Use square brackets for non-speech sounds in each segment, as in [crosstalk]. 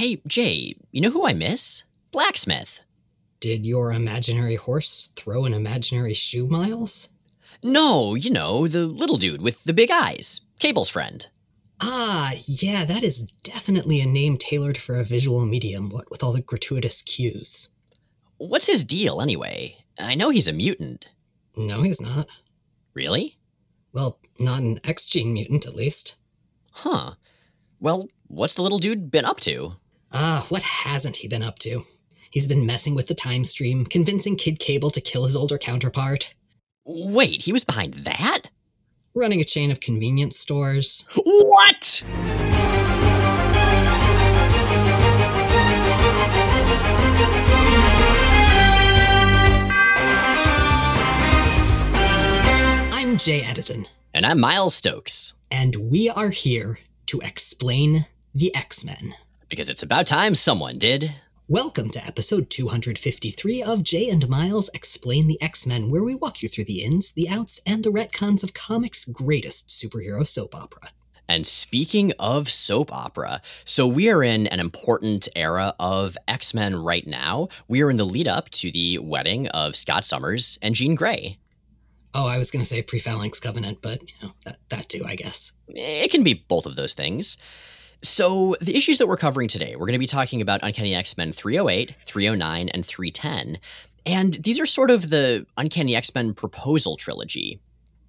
Hey, Jay, you know who I miss? Blaquesmith. Did your imaginary horse throw an imaginary shoe, Miles? No, you know, the little dude with the big eyes. Cable's friend. Ah, yeah, that is definitely a name tailored for a visual medium, what with all the gratuitous cues. What's his deal, anyway? I know he's a mutant. No, he's not. Really? Well, not an X gene mutant, at least. Huh. Well, what's the little dude been up to? Ah, what hasn't he been up to? He's been messing with the time stream, convincing Kid Cable to kill his older counterpart. Wait, he was behind that? Running a chain of convenience stores. What? I'm Jay Edidin. And I'm Miles Stokes. And we are here to explain the X Men. Because it's about time someone did. Welcome to episode 253 of Jay and Miles Explain the X Men, where we walk you through the ins, the outs, and the retcons of comics' greatest superhero soap opera. And speaking of soap opera, so we are in an important era of X Men right now. We are in the lead up to the wedding of Scott Summers and Jean Grey. Oh, I was going to say pre-phalanx covenant, but you know that that too, I guess. It can be both of those things. So, the issues that we're covering today, we're going to be talking about Uncanny X Men 308, 309, and 310. And these are sort of the Uncanny X Men proposal trilogy.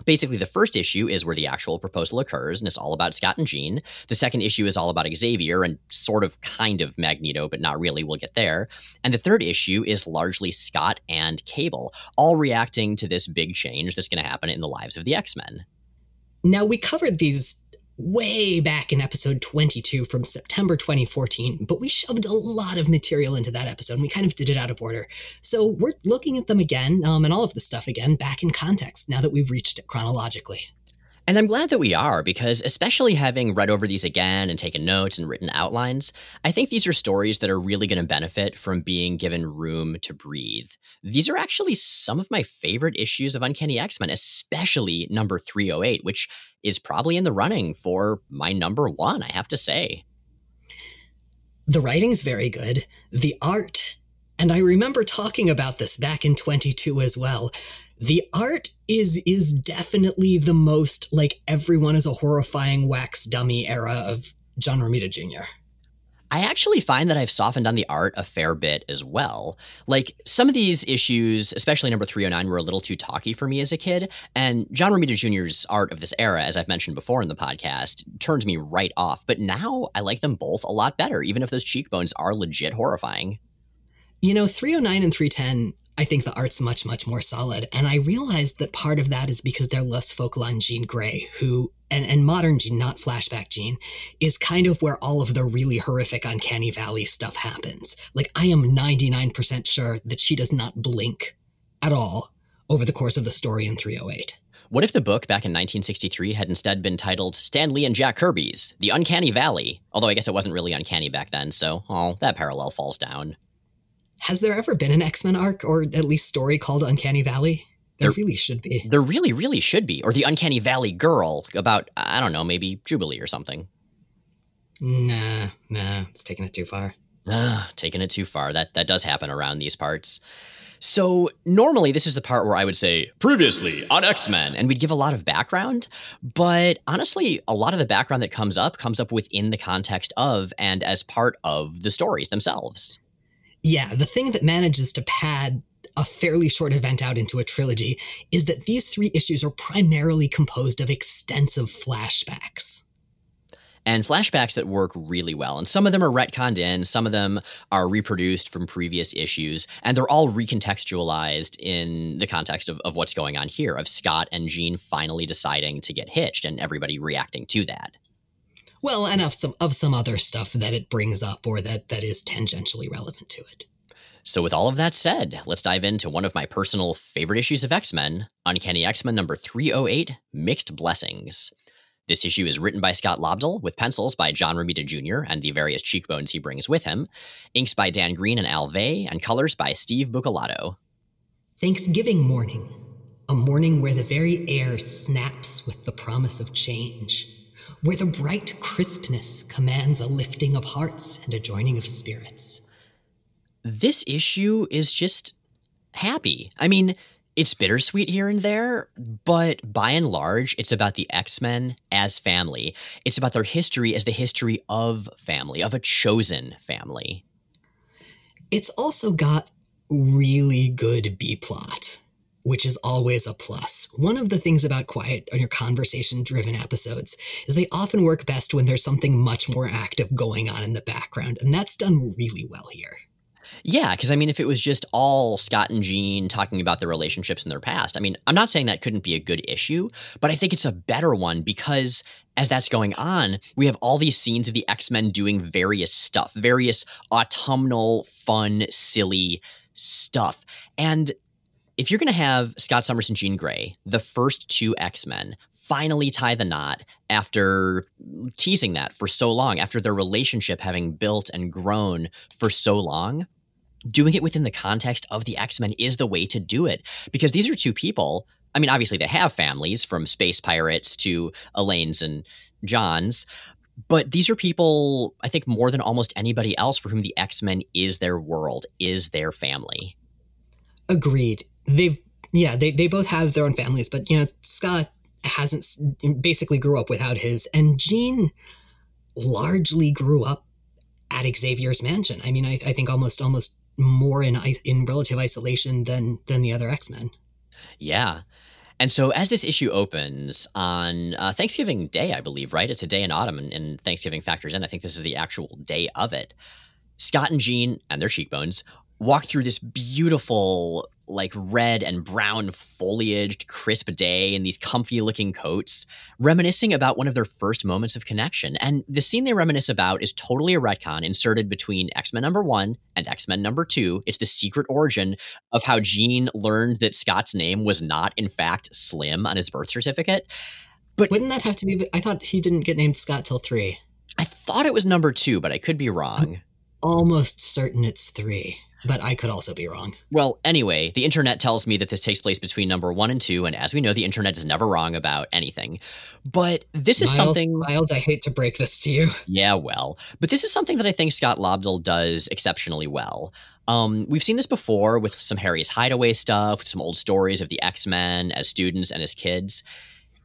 Basically, the first issue is where the actual proposal occurs, and it's all about Scott and Jean. The second issue is all about Xavier and sort of kind of Magneto, but not really. We'll get there. And the third issue is largely Scott and Cable, all reacting to this big change that's going to happen in the lives of the X Men. Now, we covered these way back in episode 22 from September 2014, but we shoved a lot of material into that episode and we kind of did it out of order. So we're looking at them again um, and all of the stuff again back in context now that we've reached it chronologically. And I'm glad that we are, because especially having read over these again and taken notes and written outlines, I think these are stories that are really going to benefit from being given room to breathe. These are actually some of my favorite issues of Uncanny X Men, especially number 308, which is probably in the running for my number one, I have to say. The writing's very good. The art, and I remember talking about this back in 22 as well. The art is is definitely the most like everyone is a horrifying wax dummy era of John Romita Jr. I actually find that I've softened on the art a fair bit as well. Like some of these issues, especially number 309, were a little too talky for me as a kid. And John Romita Jr.'s art of this era, as I've mentioned before in the podcast, turns me right off. But now I like them both a lot better, even if those cheekbones are legit horrifying. You know, 309 and 310 I think the art's much, much more solid. And I realized that part of that is because they're less focal on Jean Grey, who, and, and modern Jean, not flashback Jean, is kind of where all of the really horrific Uncanny Valley stuff happens. Like, I am 99% sure that she does not blink at all over the course of the story in 308. What if the book back in 1963 had instead been titled Stan Lee and Jack Kirby's The Uncanny Valley? Although I guess it wasn't really uncanny back then, so, oh, that parallel falls down. Has there ever been an X Men arc, or at least story called Uncanny Valley? There, there, really should be. There really, really should be. Or the Uncanny Valley Girl about, I don't know, maybe Jubilee or something. Nah, nah, it's taking it too far. Ah, taking it too far. That that does happen around these parts. So normally this is the part where I would say previously on X-Men and we'd give a lot of background, but honestly a lot of the background that comes up comes up within the context of and as part of the stories themselves. Yeah, the thing that manages to pad a fairly short event out into a trilogy is that these three issues are primarily composed of extensive flashbacks. And flashbacks that work really well. And some of them are retconned in, some of them are reproduced from previous issues, and they're all recontextualized in the context of, of what's going on here, of Scott and Jean finally deciding to get hitched and everybody reacting to that. Well, and of some of some other stuff that it brings up or that that is tangentially relevant to it. So, with all of that said, let's dive into one of my personal favorite issues of X Men, Uncanny X Men number 308 Mixed Blessings. This issue is written by Scott Lobdell with pencils by John Romita Jr. and the various cheekbones he brings with him, inks by Dan Green and Al Vey, and colors by Steve Buccellato. Thanksgiving morning, a morning where the very air snaps with the promise of change where the bright crispness commands a lifting of hearts and a joining of spirits. This issue is just happy. I mean, it's bittersweet here and there, but by and large, it's about the X Men as family. It's about their history as the history of family, of a chosen family. It's also got really good B plot, which is always a plus. One of the things about quiet or your conversation driven episodes is they often work best when there's something much more active going on in the background, and that's done really well here. Yeah, because I mean, if it was just all Scott and Jean talking about their relationships in their past, I mean, I'm not saying that couldn't be a good issue, but I think it's a better one because as that's going on, we have all these scenes of the X Men doing various stuff, various autumnal, fun, silly stuff. And if you're going to have Scott Summers and Jean Grey, the first two X Men, finally tie the knot after teasing that for so long, after their relationship having built and grown for so long, doing it within the context of the X Men is the way to do it because these are two people. I mean, obviously, they have families from space pirates to Elaine's and John's, but these are people, I think, more than almost anybody else for whom the X Men is their world, is their family. Agreed. They've, yeah, they, they both have their own families, but, you know, Scott hasn't basically grew up without his, and Jean largely grew up at Xavier's mansion. I mean, I, I think almost almost more in in relative isolation than than the other X Men. Yeah. And so, as this issue opens on uh, Thanksgiving Day, I believe, right? It's a day in autumn, and, and Thanksgiving factors in. I think this is the actual day of it. Scott and Jean and their cheekbones walk through this beautiful like red and brown foliaged crisp day in these comfy looking coats, reminiscing about one of their first moments of connection. And the scene they reminisce about is totally a retcon inserted between X Men number one and X Men number two. It's the secret origin of how Jean learned that Scott's name was not, in fact, Slim on his birth certificate. But wouldn't that have to be? I thought he didn't get named Scott till three. I thought it was number two, but I could be wrong. I'm almost certain it's three but I could also be wrong. Well, anyway, the internet tells me that this takes place between number one and two, and as we know, the internet is never wrong about anything. But this is Miles, something. Miles, I hate to break this to you. [laughs] Yeah, well, but this is something that I think Scott Lobdell does exceptionally well. Um, we've seen this before with some Harry's Hideaway stuff, with some old stories of the X Men as students and as kids.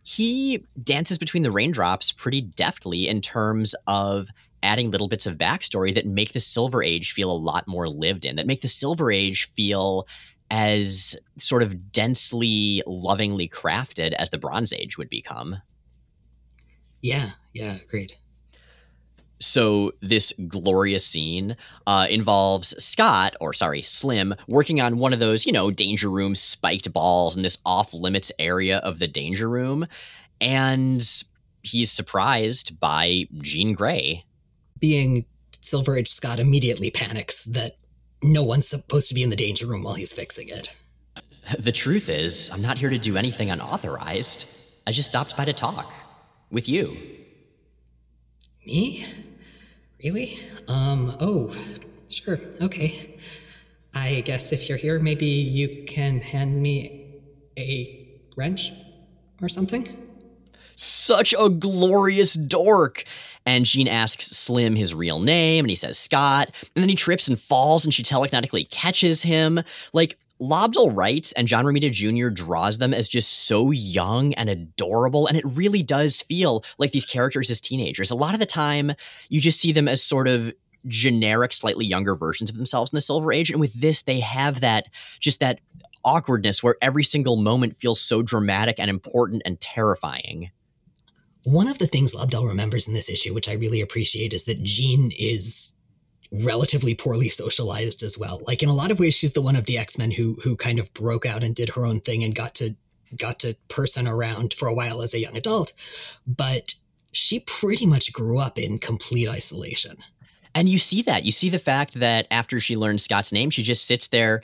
He dances between the raindrops pretty deftly in terms of adding little bits of backstory that make the Silver Age feel a lot more lived in, that make the Silver Age feel as sort of densely, lovingly crafted as the Bronze Age would become. Yeah, yeah, agreed. So this glorious scene uh, involves Scott, or sorry, Slim, working on one of those, you know, danger room spiked balls in this off limits area of the danger room, and he's surprised by Jean Grey, being Silver Age Scott immediately panics that no one's supposed to be in the danger room while he's fixing it. The truth is, I'm not here to do anything unauthorized. I just stopped by to talk. With you. Me? Really? Um, oh, sure, okay. I guess if you're here, maybe you can hand me a wrench or something? Such a glorious dork. And Jean asks Slim his real name, and he says Scott. And then he trips and falls, and she telekinetically catches him. Like, Lobdell writes, and John Romita Jr. draws them as just so young and adorable, and it really does feel like these characters as teenagers. A lot of the time, you just see them as sort of generic, slightly younger versions of themselves in the Silver Age, and with this, they have that just that awkwardness where every single moment feels so dramatic and important and terrifying. One of the things Lobdell remembers in this issue, which I really appreciate, is that Jean is relatively poorly socialized as well. Like in a lot of ways, she's the one of the X Men who who kind of broke out and did her own thing and got to got to person around for a while as a young adult. But she pretty much grew up in complete isolation. And you see that. You see the fact that after she learns Scott's name, she just sits there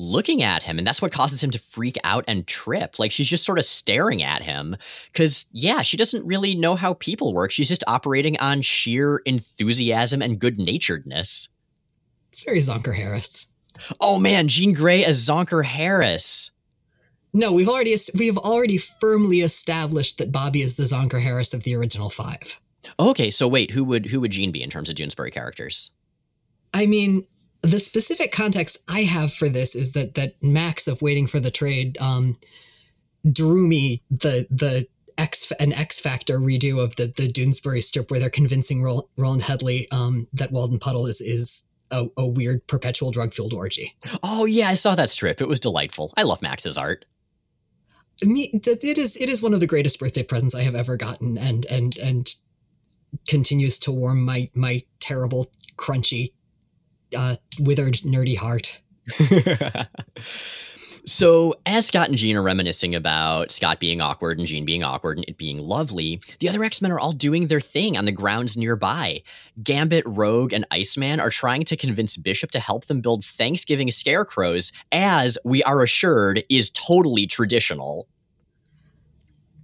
looking at him and that's what causes him to freak out and trip. Like she's just sort of staring at him cuz yeah she doesn't really know how people work. She's just operating on sheer enthusiasm and good-naturedness. It's very zonker harris. Oh man jean grey as zonker harris. No, we've already we've already firmly established that Bobby is the Zonker Harris of the original five. Okay, so wait, who would who would Jean be in terms of Doonesbury characters? I mean, the specific context I have for this is that that Max of Waiting for the Trade um, drew me the the X an X Factor redo of the the Doonesbury strip where they're convincing Roland Hedley um, that Walden Puddle is is a, a weird perpetual drug fueled orgy. Oh yeah, I saw that strip. It was delightful. I love Max's art me it is it is one of the greatest birthday presents I have ever gotten and and and continues to warm my my terrible crunchy uh withered nerdy heart. [laughs] so, as Scott and Jean are reminiscing about Scott being awkward and Jean being awkward and it being lovely, the other X Men are all doing their thing on the grounds nearby. Gambit, Rogue, and Iceman are trying to convince Bishop to help them build Thanksgiving scarecrows, as we are assured is totally traditional.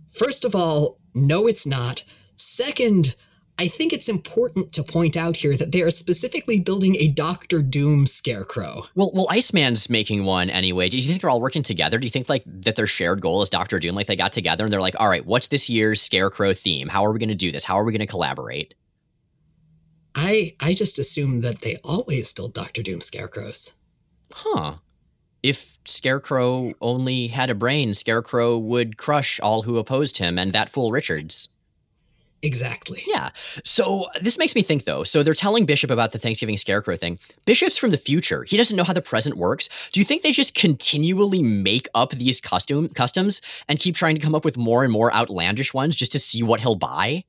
First of all, no, it's not. Second, I think it's important to point out here that they are specifically building a Doctor Doom scarecrow. Well, well, Iceman's making one anyway. Do you think they're all working together? Do you think like that their shared goal is Doctor Doom? Like they got together and they're like, all right, what's this year's scarecrow theme? How are we going to do this? How are we going to collaborate? I I just assume that they always build Doctor Doom scarecrows. Huh if Scarecrow only had a brain, Scarecrow would crush all who opposed him and that fool Richards. Exactly. Yeah. So this makes me think though. So they're telling Bishop about the Thanksgiving Scarecrow thing. Bishop's from the future. He doesn't know how the present works. Do you think they just continually make up these custom customs and keep trying to come up with more and more outlandish ones just to see what he'll buy?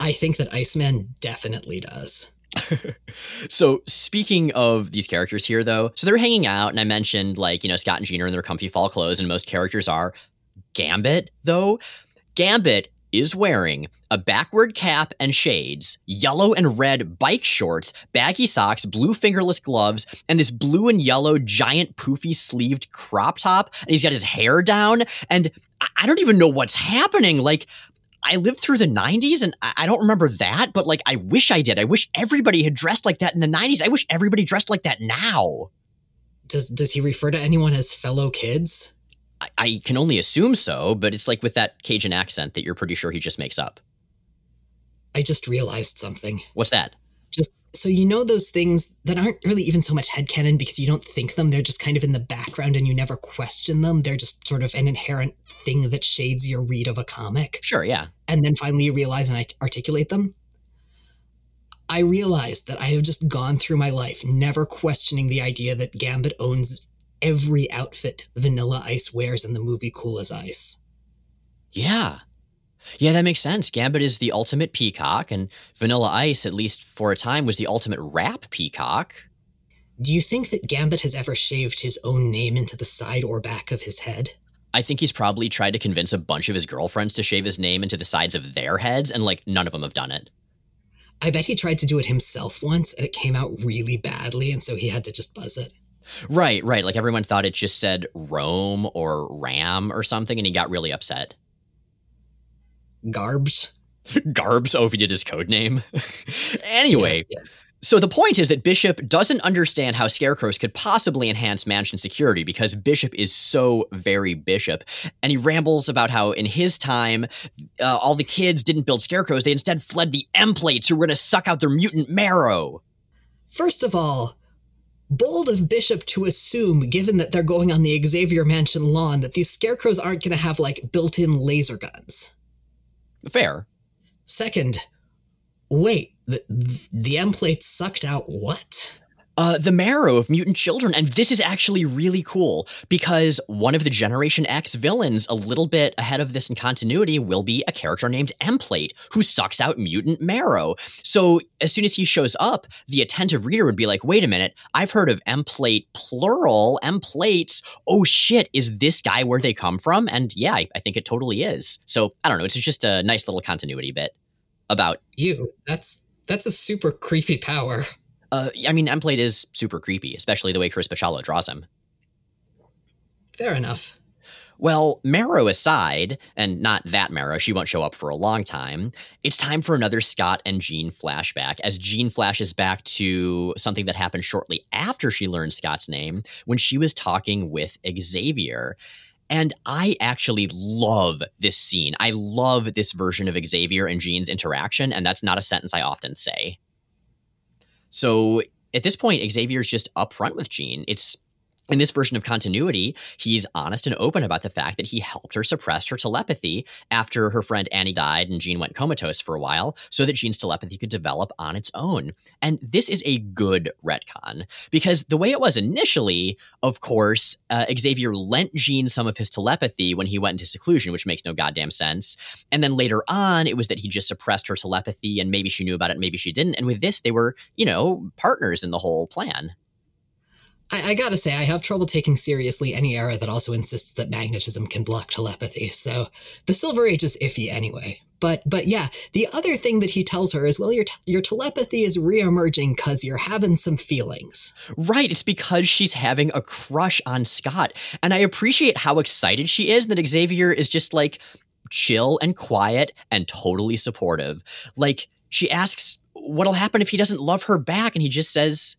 I think that Iceman definitely does. [laughs] so speaking of these characters here though so they're hanging out and i mentioned like you know scott and gina are in their comfy fall clothes and most characters are gambit though gambit is wearing a backward cap and shades, yellow and red bike shorts, baggy socks, blue fingerless gloves, and this blue and yellow giant poofy sleeved crop top. And he's got his hair down. And I don't even know what's happening. Like, I lived through the 90s and I don't remember that, but like I wish I did. I wish everybody had dressed like that in the 90s. I wish everybody dressed like that now. Does does he refer to anyone as fellow kids? I, I can only assume so, but it's like with that Cajun accent that you're pretty sure he just makes up. I just realized something. What's that? Just so you know those things that aren't really even so much headcanon because you don't think them they're just kind of in the background and you never question them they're just sort of an inherent thing that shades your read of a comic sure yeah and then finally you realize and I articulate them i realized that i have just gone through my life never questioning the idea that gambit owns every outfit vanilla ice wears in the movie cool as ice yeah yeah, that makes sense. Gambit is the ultimate peacock, and Vanilla Ice, at least for a time, was the ultimate rap peacock. Do you think that Gambit has ever shaved his own name into the side or back of his head? I think he's probably tried to convince a bunch of his girlfriends to shave his name into the sides of their heads, and like none of them have done it. I bet he tried to do it himself once, and it came out really badly, and so he had to just buzz it. Right, right. Like everyone thought it just said Rome or Ram or something, and he got really upset. Garbs. [laughs] Garbs. Oh, if he did his code name. [laughs] anyway. Yeah, yeah. So the point is that Bishop doesn't understand how scarecrows could possibly enhance mansion security because Bishop is so very Bishop, and he rambles about how in his time, uh, all the kids didn't build scarecrows; they instead fled the Emplates, who were going to suck out their mutant marrow. First of all, bold of Bishop to assume, given that they're going on the Xavier Mansion lawn, that these scarecrows aren't going to have like built-in laser guns. Fair. Second, wait, the, the Emplate sucked out what? Uh, the marrow of mutant children. And this is actually really cool because one of the Generation X villains, a little bit ahead of this in continuity, will be a character named Emplate who sucks out mutant marrow. So as soon as he shows up, the attentive reader would be like, wait a minute, I've heard of Emplate plural, Emplates. Oh shit, is this guy where they come from? And yeah, I, I think it totally is. So I don't know, it's just a nice little continuity bit about you. That's that's a super creepy power. Uh, I mean, Emplate is super creepy, especially the way Chris Bachalo draws him. Fair enough. Well, Marrow aside, and not that Marrow, she won't show up for a long time, it's time for another Scott and Jean flashback as Jean flashes back to something that happened shortly after she learned Scott's name when she was talking with Xavier. And I actually love this scene. I love this version of Xavier and Jean's interaction, and that's not a sentence I often say. So at this point, Xavier's just upfront with Jean. It's in this version of continuity, he's honest and open about the fact that he helped her suppress her telepathy after her friend Annie died and Jean went comatose for a while so that Jean's telepathy could develop on its own. And this is a good retcon because the way it was initially, of course, uh, Xavier lent Jean some of his telepathy when he went into seclusion, which makes no goddamn sense. And then later on, it was that he just suppressed her telepathy and maybe she knew about it, maybe she didn't. And with this, they were, you know, partners in the whole plan. I, I, gotta say, I have trouble taking seriously any era that also insists that magnetism can block telepathy. So the Silver Age is iffy anyway. But but yeah, the other thing that he tells her is, well, your your telepathy is reemerging because you're having some feelings. Right. It's because she's having a crush on Scott, and I appreciate how excited she is that Xavier is just like chill and quiet and totally supportive. Like she asks what'll happen if he doesn't love her back, and he just says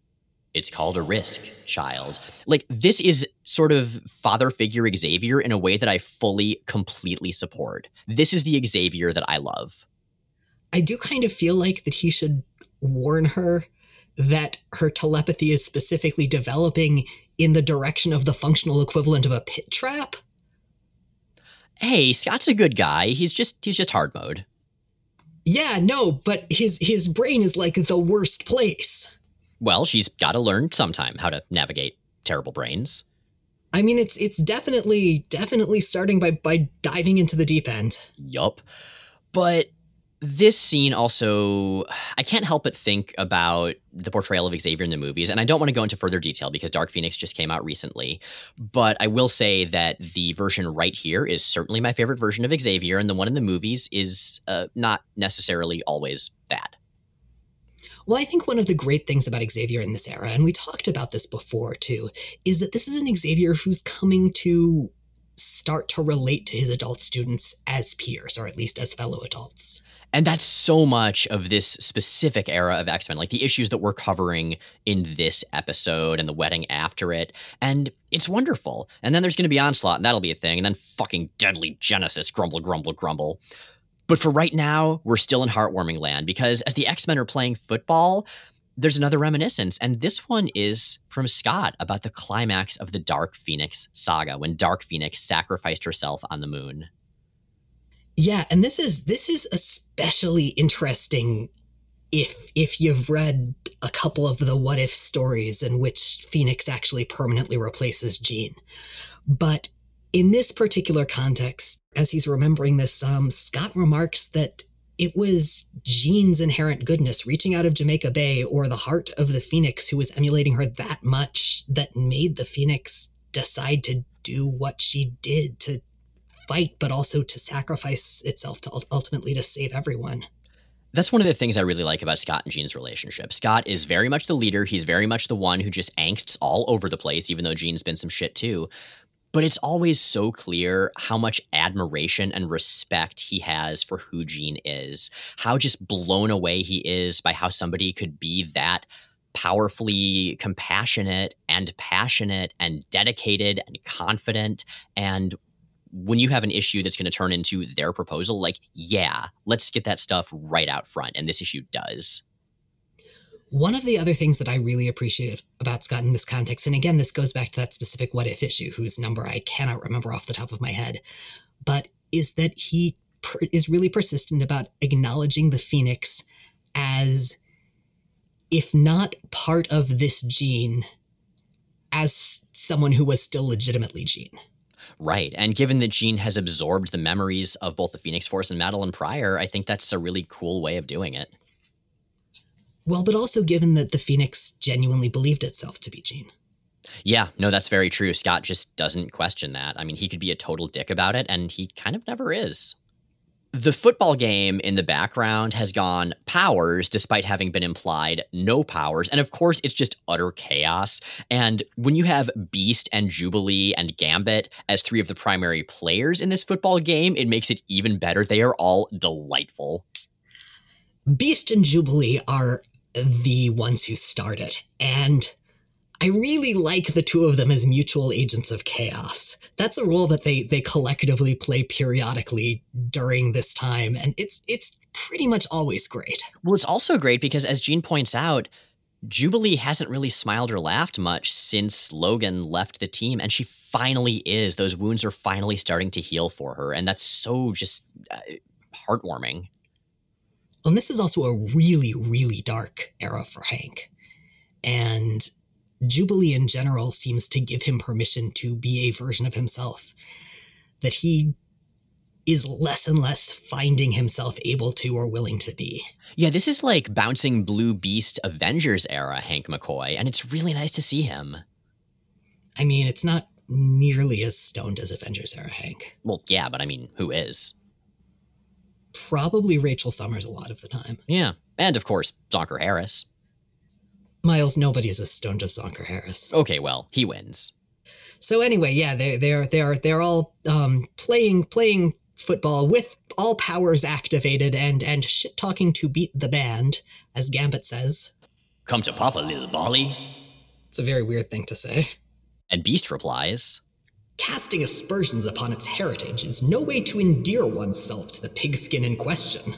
it's called a risk, child. Like, this is sort of father figure Xavier in a way that I fully, completely support. This is the Xavier that I love. I do kind of feel like that he should warn her that her telepathy is specifically developing in the direction of the functional equivalent of a pit trap. Hey, Scott's a good guy. He's just he's just hard mode. Yeah, no, but his his brain is like the worst place. Well, she's got to learn sometime how to navigate terrible brains. I mean, it's it's definitely definitely starting by by diving into the deep end. Yup. But this scene also I can't help but think about the portrayal of Xavier in the movies and I don't want to go into further detail because Dark Phoenix just came out recently but I will say that the version right here is certainly my favorite version of Xavier and the one in the movies is uh, not necessarily always that. Well, I think one of the great things about Xavier in this era, and we talked about this before too, is that this is an Xavier who's coming to start to relate to his adult students as peers, or at least as fellow adults. And that's so much of this specific era of X Men, like the issues that we're covering in this episode and the wedding after it. And it's wonderful. And then there's going to be Onslaught, and that'll be a thing. And then fucking Deadly Genesis, grumble, grumble, grumble. But for right now, we're still in heartwarming land because as the X Men are playing football, there's another reminiscence, and this one is from Scott about the climax of the Dark Phoenix saga when Dark Phoenix sacrificed herself on the moon. Yeah, and this is this is especially interesting if if you've read a couple of the what if stories in which Phoenix actually permanently replaces Jean. But in this particular context, as he's remembering this, um, Scott remarks that it was Jean's inherent goodness reaching out of Jamaica Bay or the heart of the Phoenix who was emulating her that much that made the Phoenix decide to do what she did to fight, but also to sacrifice itself to ultimately to save everyone. That's one of the things I really like about Scott and Jean's relationship. Scott is very much the leader. He's very much the one who just angsts all over the place, even though Jean's been some shit too but it's always so clear how much admiration and respect he has for who Jean is, how just blown away he is by how somebody could be that powerfully compassionate and passionate and dedicated and confident. And when you have an issue that's going to turn into their proposal like yeah let's get that stuff right out front and this issue does one of the other things that I really appreciated about Scott in this context, and again, this goes back to that specific what if issue, whose number I cannot remember off the top of my head, but is that he per- is really persistent about acknowledging the Phoenix as, if not part of this Jean, as someone who was still legitimately Jean. Right. And given that Jean has absorbed the memories of both the Phoenix Force and Madelyne Pryor, I think that's a really cool way of doing it. Well, but also given that the Phoenix genuinely believed itself to be Jean. Yeah, no, that's very true. Scott just doesn't question that. I mean, he could be a total dick about it, and he kind of never is. the football game in the background has gone powers despite having been implied no powers. And of course, it's just utter chaos. And when you have Beast and Jubilee and Gambit as three of the primary players in this football game, it makes it even better. They are all delightful. Beast and Jubilee are the ones who start it. And I really like the two of them as mutual agents of chaos. That's a role that they they collectively play periodically during this time, and it's it's pretty much always great. Well, it's also great because, as Jean points out, Jubilee hasn't really smiled or laughed much since Logan left the team, and she finally is. Those wounds are finally starting to heal for her, and that's so just uh, heartwarming. And this is also a really, really dark era for Hank. And Jubilee in general seems to give him permission to be a version of himself that he is less and less finding himself able to or willing to be. Yeah, this is like bouncing Blue Beast Avengers era Hank McCoy, and it's really nice to see him. I mean, it's not nearly as stoned as Avengers era Hank. Well, yeah, but I mean, who is? Probably Rachel Summers a lot of the time. Yeah, and of course, Zonker Harris. Miles, nobody's as stoned as Zonker Harris. Okay, well, he wins. So anyway, yeah, they they're they're they're all um, playing playing football with all powers activated and and shit talking to beat the band, as Gambit says. Come to Papa, little Bolly. It's a very weird thing to say. And Beast replies, Casting aspersions upon its heritage is no way to endear oneself to the pigskin in question.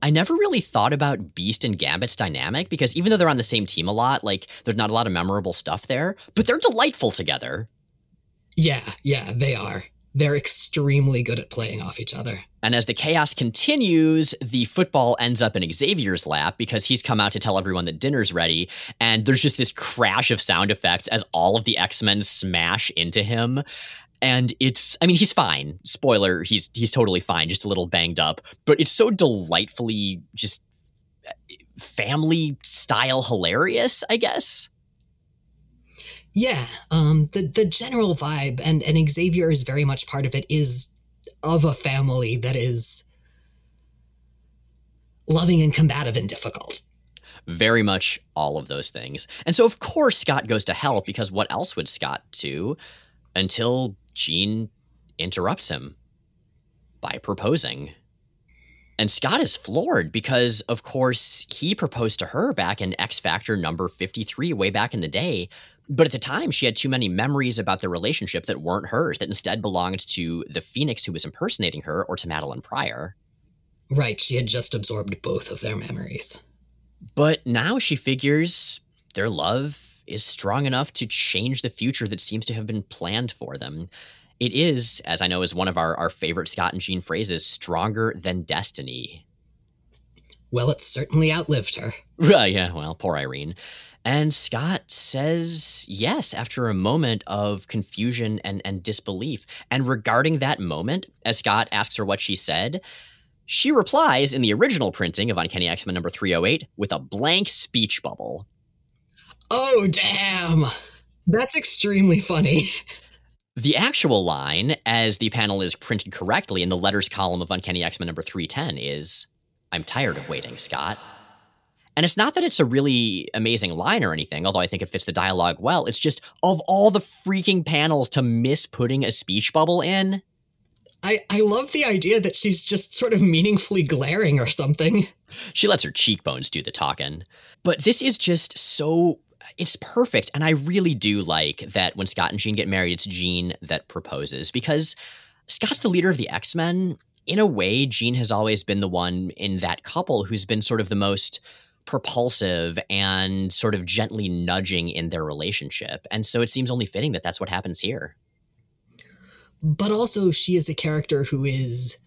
I never really thought about Beast and Gambit's dynamic because even though they're on the same team a lot, like there's not a lot of memorable stuff there, but they're delightful together. Yeah, yeah, they are. They're extremely good at playing off each other. And as the chaos continues, the football ends up in Xavier's lap because he's come out to tell everyone that dinner's ready. And there's just this crash of sound effects as all of the X Men smash into him and it's i mean he's fine spoiler he's he's totally fine just a little banged up but it's so delightfully just family style hilarious i guess yeah um the the general vibe and and xavier is very much part of it is of a family that is loving and combative and difficult very much all of those things and so of course scott goes to help because what else would scott do until Jean interrupts him by proposing. And Scott is floored because, of course, he proposed to her back in X Factor number 53 way back in the day. But at the time, she had too many memories about the relationship that weren't hers, that instead belonged to the Phoenix who was impersonating her or to Madelyne Pryor. Right, she had just absorbed both of their memories. But now she figures their love is strong enough to change the future that seems to have been planned for them. It is, as I know is one of our, our favorite Scott and Jean phrases, stronger than destiny. Well, it certainly outlived her. [laughs] Uh, yeah, well, poor Irene. And Scott says yes after a moment of confusion and, and disbelief. And regarding that moment, as Scott asks her what she said, she replies in the original printing of Uncanny X Men number 308 with a blank speech bubble. Oh, damn. That's extremely funny. [laughs] The actual line, as the panel is printed correctly in the letters column of Uncanny X Men number 310, is I'm tired of waiting, Scott. And it's not that it's a really amazing line or anything, although I think it fits the dialogue well. It's just of all the freaking panels to miss putting a speech bubble in. I, I love the idea that she's just sort of meaningfully glaring or something. She lets her cheekbones do the talking. But this is just so it's perfect. And I really do like that when Scott and Jean get married, it's Jean that proposes because Scott's the leader of the X Men. In a way, Jean has always been the one in that couple who's been sort of the most propulsive and sort of gently nudging in their relationship. And so it seems only fitting that that's what happens here. But also, she is a character who is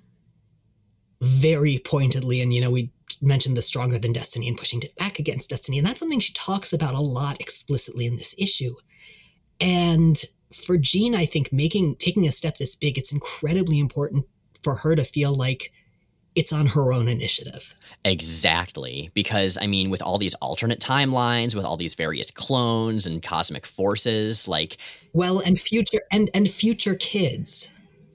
very pointedly, and you know, we mentioned the stronger than destiny and pushing it back against destiny. And that's something she talks about a lot explicitly in this issue. And for Jean, I think making taking a step this big, it's incredibly important for her to feel like it's on her own initiative. Exactly. Because, I mean, with all these alternate timelines, with all these various clones and cosmic forces, like. Well, and future and and future kids.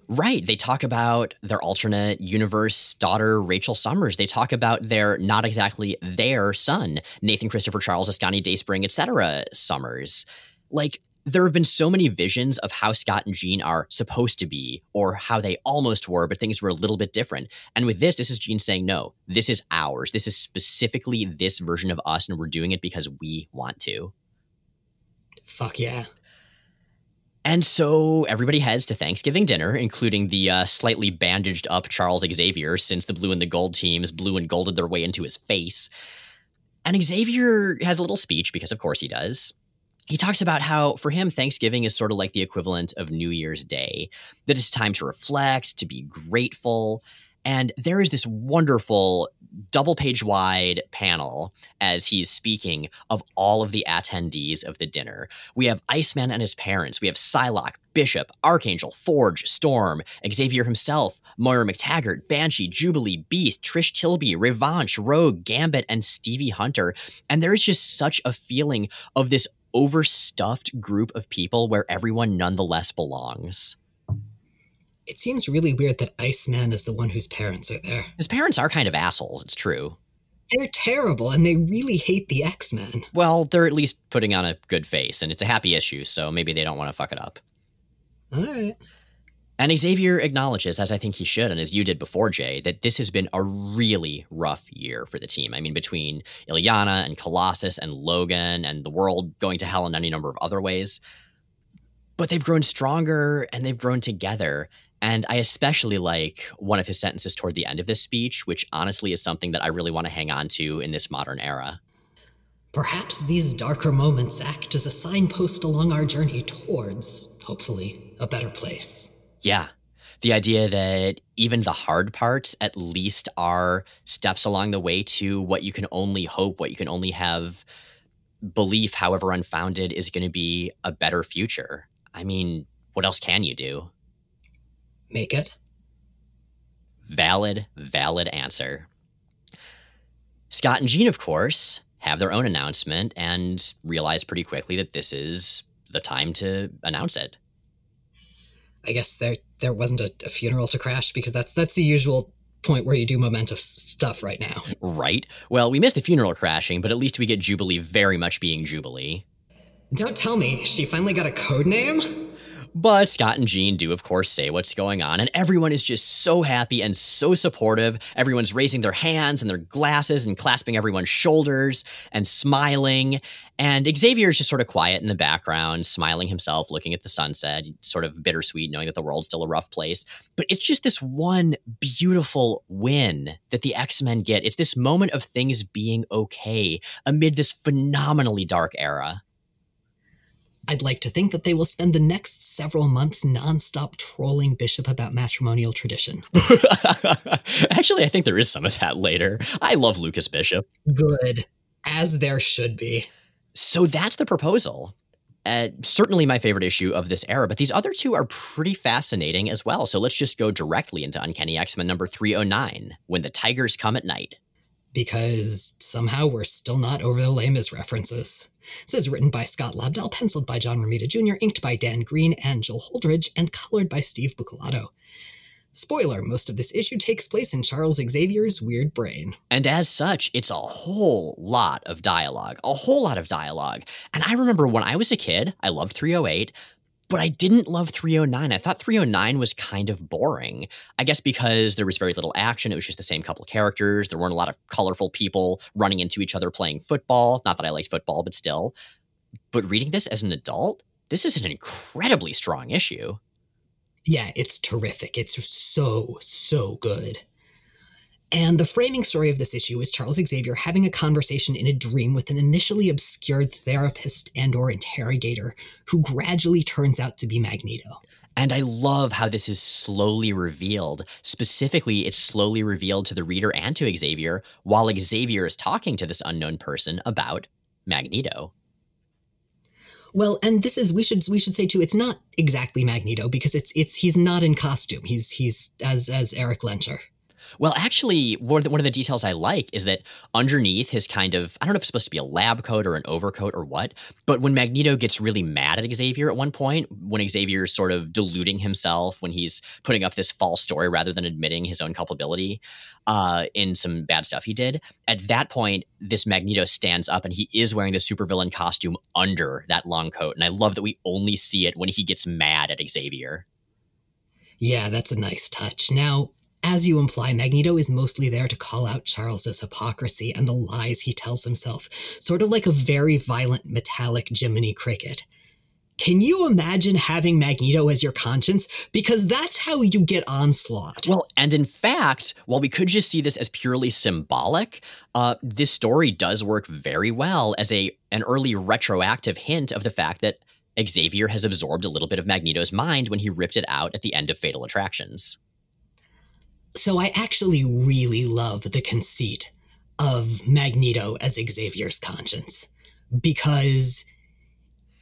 Right. They talk about their alternate universe daughter, Rachel Summers. They talk about their not exactly their son, Nathan Christopher Charles Askani Dayspring, etc. Summers. Like, there have been so many visions of how Scott and Jean are supposed to be, or how they almost were, but things were a little bit different. And with this, this is Jean saying, no, this is ours. This is specifically this version of us, and we're doing it because we want to. Fuck yeah. And so everybody heads to Thanksgiving dinner, including the uh, slightly bandaged up Charles Xavier, since the blue and the gold teams blue and golded their way into his face. And Xavier has a little speech, because of course he does. He talks about how, for him, Thanksgiving is sort of like the equivalent of New Year's Day, that it's time to reflect, to be grateful. And there is this wonderful double page wide panel as he's speaking of all of the attendees of the dinner. We have Iceman and his parents. We have Psylocke, Bishop, Archangel, Forge, Storm, Xavier himself, Moira MacTaggert, Banshee, Jubilee, Beast, Trish Tilby, Revanche, Rogue, Gambit, and Stevie Hunter. And there is just such a feeling of this overstuffed group of people where everyone nonetheless belongs. It seems really weird that Iceman is the one whose parents are there. His parents are kind of assholes, it's true. They're terrible and they really hate the X Men. Well, they're at least putting on a good face, and it's a happy issue, so maybe they don't want to fuck it up. All right. And Xavier acknowledges, as I think he should, and as you did before, Jay, that this has been a really rough year for the team. I mean, between Illyana and Colossus and Logan and the world going to hell in any number of other ways. But they've grown stronger and they've grown together. And I especially like one of his sentences toward the end of this speech, which honestly is something that I really want to hang on to in this modern era. Perhaps these darker moments act as a signpost along our journey towards, hopefully, a better place. Yeah. The idea that even the hard parts at least are steps along the way to what you can only hope, what you can only have belief, however unfounded, is going to be a better future. I mean, what else can you do? make it? Valid, valid answer. Scott and Jean, of course, have their own announcement and realize pretty quickly that this is the time to announce it. I guess there there wasn't a, a funeral to crash because that's that's the usual point where you do momentous stuff right now. Right. Well, we missed the funeral crashing, but at least we get Jubilee very much being Jubilee. Don't tell me she finally got a code name. But Scott and Jean do, of course, say what's going on, and everyone is just so happy and so supportive. Everyone's raising their hands and their glasses and clasping everyone's shoulders and smiling. And Xavier is just sort of quiet in the background, smiling himself, looking at the sunset, sort of bittersweet, knowing that the world's still a rough place. But it's just this one beautiful win that the X Men get. It's this moment of things being okay amid this phenomenally dark era. I'd like to think that they will spend the next several months nonstop trolling Bishop about matrimonial tradition. [laughs] Actually, I think there is some of that later. I love Lucas Bishop. Good, as there should be. So that's the proposal. Uh, certainly my favorite issue of this era, but these other two are pretty fascinating as well. So let's just go directly into Uncanny X Men number 309 When the Tigers Come at Night. Because somehow we're still not over the Mis references. This is written by Scott Lobdell, penciled by John Romita Jr., inked by Dan Green and Joel Holdridge, and colored by Steve Buccellato. Spoiler, most of this issue takes place in Charles Xavier's weird brain. And as such, it's a whole lot of dialogue, a whole lot of dialogue. And I remember when I was a kid, I loved 308, but I didn't love 309. I thought 309 was kind of boring. I guess because there was very little action. It was just the same couple of characters. There weren't a lot of colorful people running into each other playing football. Not that I liked football, but still. But reading this as an adult, this is an incredibly strong issue. Yeah, it's terrific. It's so, so good. And the framing story of this issue is Charles Xavier having a conversation in a dream with an initially obscured therapist and or interrogator who gradually turns out to be Magneto. And I love how this is slowly revealed. Specifically, it's slowly revealed to the reader and to Xavier while Xavier is talking to this unknown person about Magneto. Well, and this is we should we should say too. It's not exactly Magneto because it's it's he's not in costume. He's he's as as Erik Lehnsherr. Well, actually, one of, the, one of the details I like is that underneath his kind of, I don't know if it's supposed to be a lab coat or an overcoat or what, but when Magneto gets really mad at Xavier at one point, when Xavier's sort of deluding himself, when he's putting up this false story rather than admitting his own culpability uh, in some bad stuff he did, at that point, this Magneto stands up and he is wearing the supervillain costume under that long coat. And I love that we only see it when he gets mad at Xavier. Yeah, that's a nice touch. Now, as you imply, Magneto is mostly there to call out Charles's hypocrisy and the lies he tells himself, sort of like a very violent metallic Jiminy Cricket. Can you imagine having Magneto as your conscience? Because that's how you get onslaught. Well, and in fact, while we could just see this as purely symbolic, uh, this story does work very well as a an early retroactive hint of the fact that Xavier has absorbed a little bit of Magneto's mind when he ripped it out at the end of Fatal Attractions. So I actually really love the conceit of Magneto as Xavier's conscience because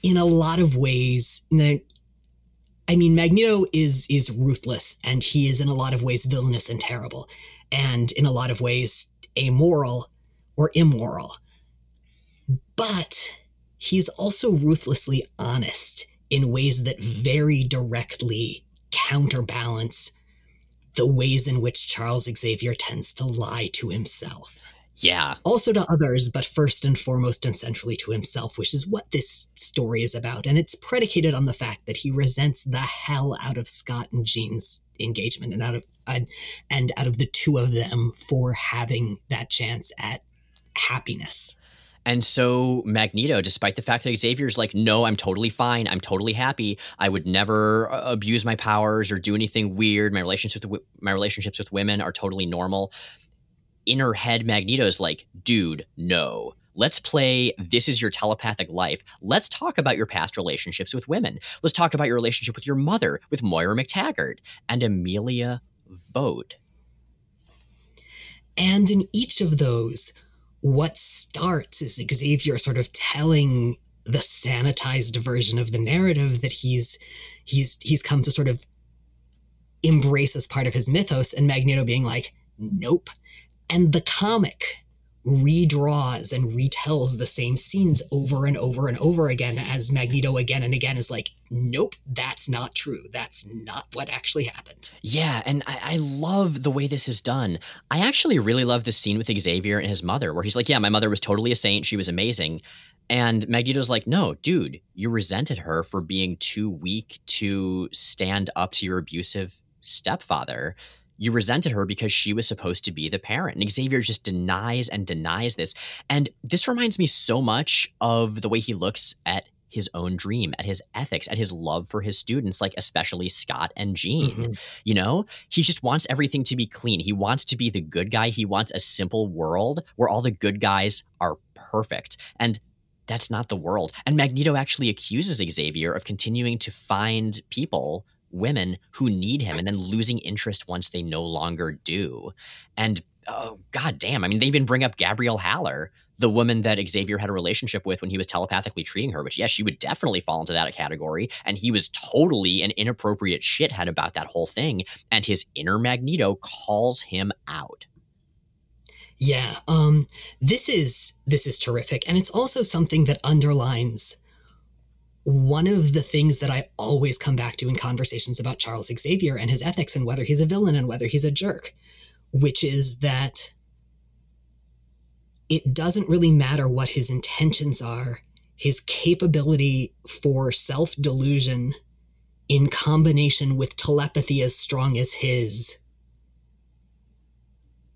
in a lot of ways I mean Magneto is is ruthless and he is in a lot of ways villainous and terrible and in a lot of ways amoral or immoral. But he's also ruthlessly honest in ways that very directly counterbalance the ways in which Charles Xavier tends to lie to himself. Yeah. Also to others, but first and foremost and centrally to himself, which is what this story is about. And it's predicated on the fact that he resents the hell out of Scott and Jean's engagement and out of uh, and out of the two of them for having that chance at happiness. And so Magneto, despite the fact that Xavier's like, no, I'm totally fine. I'm totally happy. I would never uh, abuse my powers or do anything weird. My relationships with my relationships with women are totally normal. In her head, Magneto's like, dude, no. Let's play This Is Your Telepathic Life. Let's talk about your past relationships with women. Let's talk about your relationship with your mother, with Moira MacTaggert, and Amelia Voght. And in each of those, what starts is Xavier sort of telling the sanitized version of the narrative that he's he's he's come to sort of embrace as part of his mythos and Magneto being like, nope. And the comic redraws and retells the same scenes over and over and over again as Magneto again and again is like, nope, that's not true. That's not what actually happened. Yeah, and I, I love the way this is done. I actually really love this scene with Xavier and his mother, where he's like, yeah, my mother was totally a saint. She was amazing. And Magneto's like, no, dude, you resented her for being too weak to stand up to your abusive stepfather you resented her because she was supposed to be the parent. And Xavier just denies and denies this. And this reminds me so much of the way he looks at his own dream, at his ethics, at his love for his students, like especially Scott and Jean. Mm-hmm. You know, he just wants everything to be clean. He wants to be the good guy. He wants a simple world where all the good guys are perfect. And that's not the world. And Magneto actually accuses Xavier of continuing to find people women who need him and then losing interest once they no longer do. And oh god damn, I mean they even bring up Gabrielle Haller, the woman that Xavier had a relationship with when he was telepathically treating her, which yes, she would definitely fall into that category. And he was totally an inappropriate shithead about that whole thing. And his inner Magneto calls him out. Yeah, um, this is this is terrific, and it's also something that underlines one of the things that I always come back to in conversations about Charles Xavier and his ethics and whether he's a villain and whether he's a jerk, which is that it doesn't really matter what his intentions are, his capability for self delusion in combination with telepathy as strong as his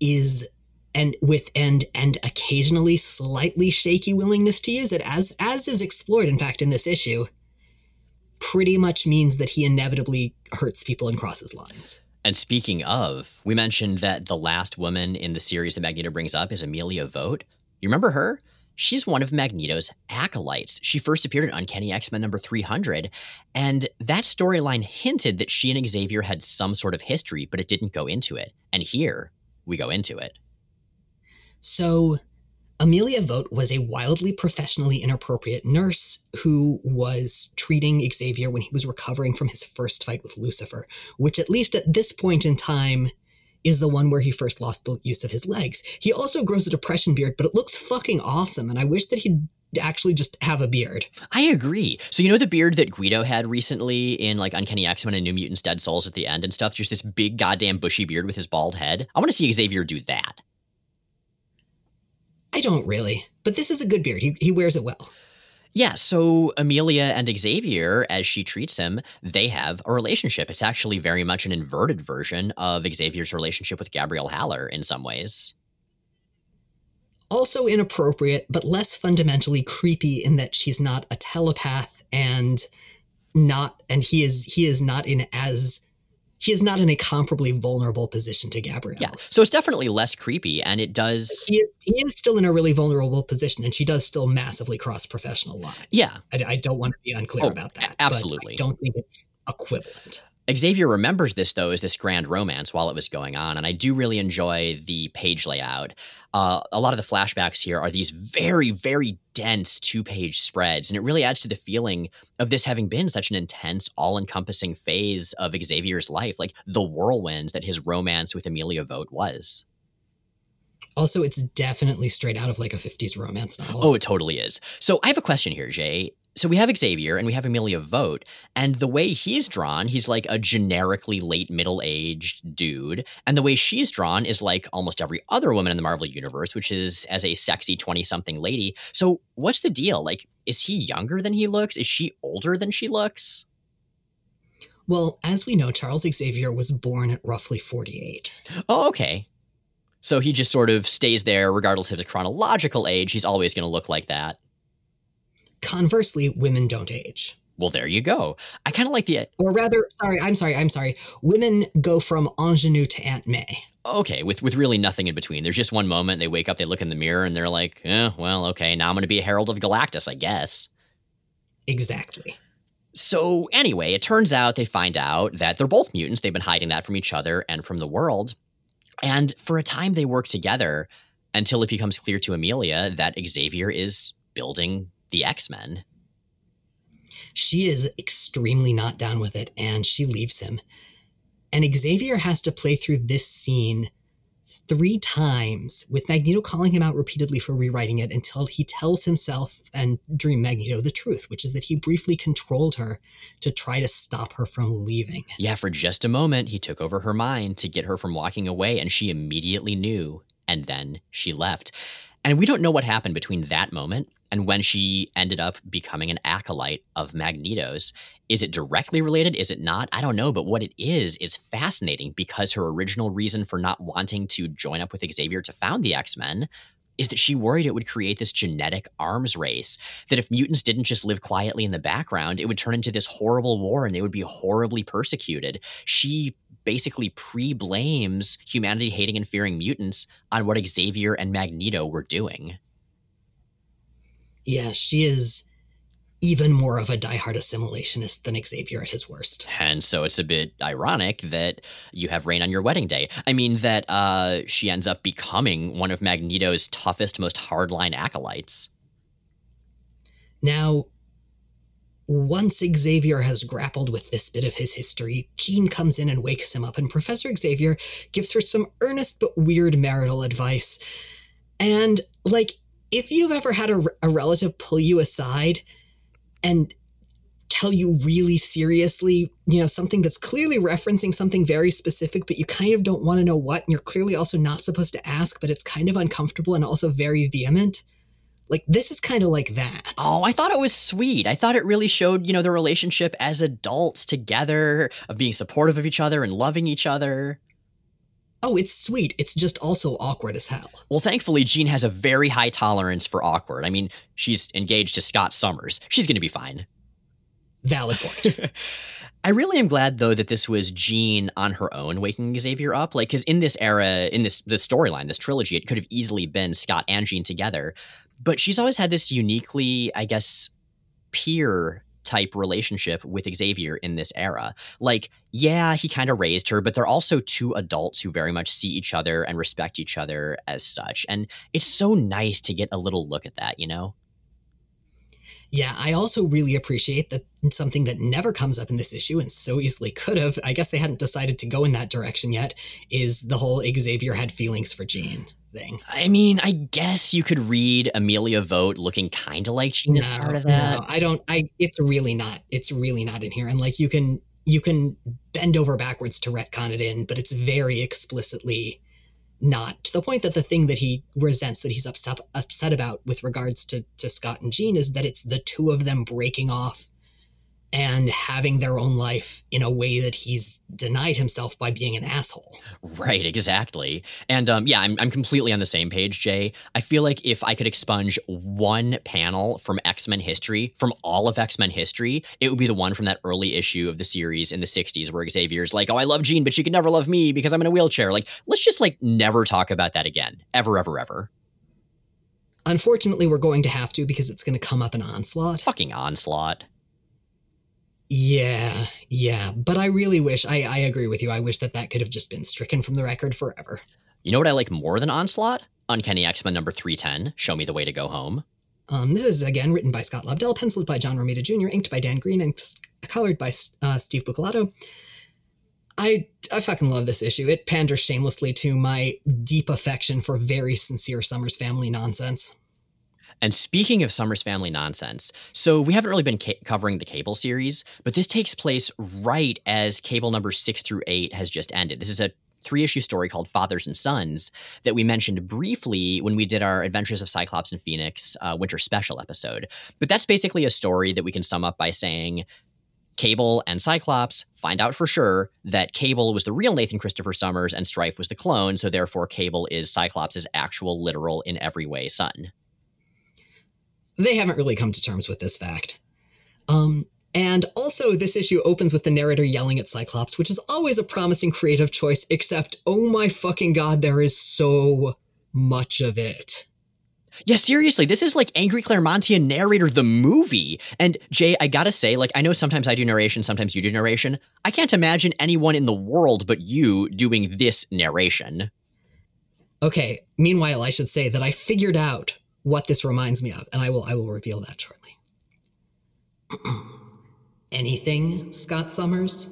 is and with and and occasionally slightly shaky willingness to use it as as is explored in fact in this issue pretty much means that he inevitably hurts people and crosses lines and speaking of we mentioned that the last woman in the series that magneto brings up is amelia voght you remember her She's one of Magneto's acolytes. She first appeared in Uncanny X Men number 300, and that storyline hinted that she and Xavier had some sort of history, but it didn't go into it. And here, we go into it. So, Amelia Voght was a wildly professionally inappropriate nurse who was treating Xavier when he was recovering from his first fight with Lucifer, which, at least at this point in time, is the one where he first lost the use of his legs. He also grows a depression beard, but it looks fucking awesome, and I wish that he'd actually just have a beard. I agree. So you know the beard that Guido had recently in like Uncanny X-Men and New Mutants Dead Souls at the end and stuff? Just this big goddamn bushy beard with his bald head. I want to see Xavier do that. I don't really, but this is a good beard. He, he wears it well. Yeah, so Amelia and Xavier, as she treats him, they have a relationship. It's actually very much an inverted version of Xavier's relationship with Gabrielle Haller in some ways. Also inappropriate, but less fundamentally creepy in that she's not a telepath and not and he is he is not in as he is not in a comparably vulnerable position to Gabrielle. Yeah, so it's definitely less creepy, and it does. He is, he is still in a really vulnerable position, and she does still massively cross professional lines. Yeah, I, I don't want to be unclear oh, about that. Absolutely, I don't think it's equivalent. Xavier remembers this though as this grand romance while it was going on, and I do really enjoy the page layout. Uh, a lot of the flashbacks here are these very, very dense two-page spreads, and it really adds to the feeling of this having been such an intense, all-encompassing phase of Xavier's life, like the whirlwinds that his romance with Amelia Voght was. Also, it's definitely straight out of like a 50s romance novel. Oh, it totally is. So I have a question here, Jay so we have Xavier and we have Amelia Voght, and the way he's drawn, he's like a generically late middle aged dude, and the way she's drawn is like almost every other woman in the Marvel universe, which is as a sexy twenty something lady. So what's the deal? Like, is he younger than he looks? Is she older than she looks? Well, as we know, Charles Xavier was born at roughly forty eight. Oh, okay. So he just sort of stays there regardless of his chronological age. He's always going to look like that. Conversely, women don't age. Well, there you go. I kind of like the. Or rather, sorry, I'm sorry, I'm sorry. Women go from ingenue to Aunt May. Okay, with with really nothing in between. There's just one moment they wake up, they look in the mirror, and they're like, eh, well, okay, now I'm going to be a herald of Galactus, I guess. Exactly. So, anyway, it turns out they find out that they're both mutants. They've been hiding that from each other and from the world. And for a time, they work together until it becomes clear to Amelia that Xavier is building the X Men. She is extremely not down with it and she leaves him. And Xavier has to play through this scene three times with Magneto calling him out repeatedly for rewriting it until he tells himself and Dream Magneto the truth, which is that he briefly controlled her to try to stop her from leaving. Yeah, for just a moment, he took over her mind to get her from walking away, and she immediately knew, and then she left. And we don't know what happened between that moment and when she ended up becoming an acolyte of Magneto's. Is it directly related? Is it not? I don't know. But what it is, is fascinating because her original reason for not wanting to join up with Xavier to found the X Men is that she worried it would create this genetic arms race. That if mutants didn't just live quietly in the background, it would turn into this horrible war and they would be horribly persecuted. She basically pre blames humanity hating and fearing mutants on what Xavier and Magneto were doing yeah, she is even more of a diehard assimilationist than Xavier at his worst. And so it's a bit ironic that you have rain on your wedding day. I mean, that uh, she ends up becoming one of Magneto's toughest, most hardline acolytes. Now, once Xavier has grappled with this bit of his history, Jean comes in and wakes him up, and Professor Xavier gives her some earnest but weird marital advice. And, like, if you've ever had a, a relative pull you aside and tell you really seriously, you know, something that's clearly referencing something very specific, but you kind of don't want to know what, and you're clearly also not supposed to ask, but it's kind of uncomfortable and also very vehement. Like this is kind of like that. Oh, I thought it was sweet. I thought it really showed, you know, the relationship as adults together, of being supportive of each other and loving each other. Oh, it's sweet. It's just also awkward as hell. Well, thankfully, Jean has a very high tolerance for awkward. I mean, she's engaged to Scott Summers. She's going to be fine. Valid point. [laughs] I really am glad though that this was Jean on her own waking Xavier up. Like, because in this era, in this this storyline, this trilogy, it could have easily been Scott and Jean together. But she's always had this uniquely, I guess, peer type relationship with Xavier in this era. Like, yeah, he kind of raised her, but they're also two adults who very much see each other and respect each other as such. And it's so nice to get a little look at that, you know? Yeah, I also really appreciate that something that never comes up in this issue and so easily could have, I guess they hadn't decided to go in that direction yet, is the whole Xavier had feelings for Jean thing. I mean, I guess you could read Amelia Voght looking kind of like Jean no, part of that. No, I don't. I. It's really not. It's really not in here. And like you can you can bend over backwards to retcon it in, but it's very explicitly not to the point that the thing that he resents that he's upset upset about with regards to to Scott and Jean is that it's the two of them breaking off and having their own life in a way that he's denied himself by being an asshole. Right, exactly. And um, yeah, I'm, I'm completely on the same page, Jay. I feel like if I could expunge one panel from X Men history, from all of X Men history, it would be the one from that early issue of the series in the 60s where Xavier's like, oh, I love Jean, but she could never love me because I'm in a wheelchair. Like, let's just like never talk about that again. Ever, ever, ever. Unfortunately, we're going to have to because it's going to come up in Onslaught. Fucking Onslaught. Yeah, yeah. But I really wish, I, I agree with you. I wish that that could have just been stricken from the record forever. You know what I like more than Onslaught? Uncanny X Men number 310, Show Me the Way to Go Home. Um, this is again written by Scott Lobdell, penciled by John Romita Jr., inked by Dan Green, and colored by uh, Steve Buccellato. I I fucking love this issue. It panders shamelessly to my deep affection for very sincere Summers family nonsense. And speaking of Summers Family nonsense, so we haven't really been ca- covering the Cable series, but this takes place right as Cable number six through eight has just ended. This is a three issue story called Fathers and Sons that we mentioned briefly when we did our Adventures of Cyclops and Phoenix uh, winter special episode. But that's basically a story that we can sum up by saying Cable and Cyclops find out for sure that Cable was the real Nathan Christopher Summers and Strife was the clone, so therefore Cable is Cyclops' actual, literal, in every way son they haven't really come to terms with this fact. Um, and also, this issue opens with the narrator yelling at Cyclops, which is always a promising creative choice, except, oh my fucking god, there is so much of it. Yeah, seriously, this is like Angry Claremontian narrator the movie. And Jay, I gotta say, like, I know sometimes I do narration, sometimes you do narration. I can't imagine anyone in the world but you doing this narration. Okay, meanwhile, I should say that I figured out what this reminds me of, and I will I will reveal that shortly. [clears throat] Anything, Scott Summers?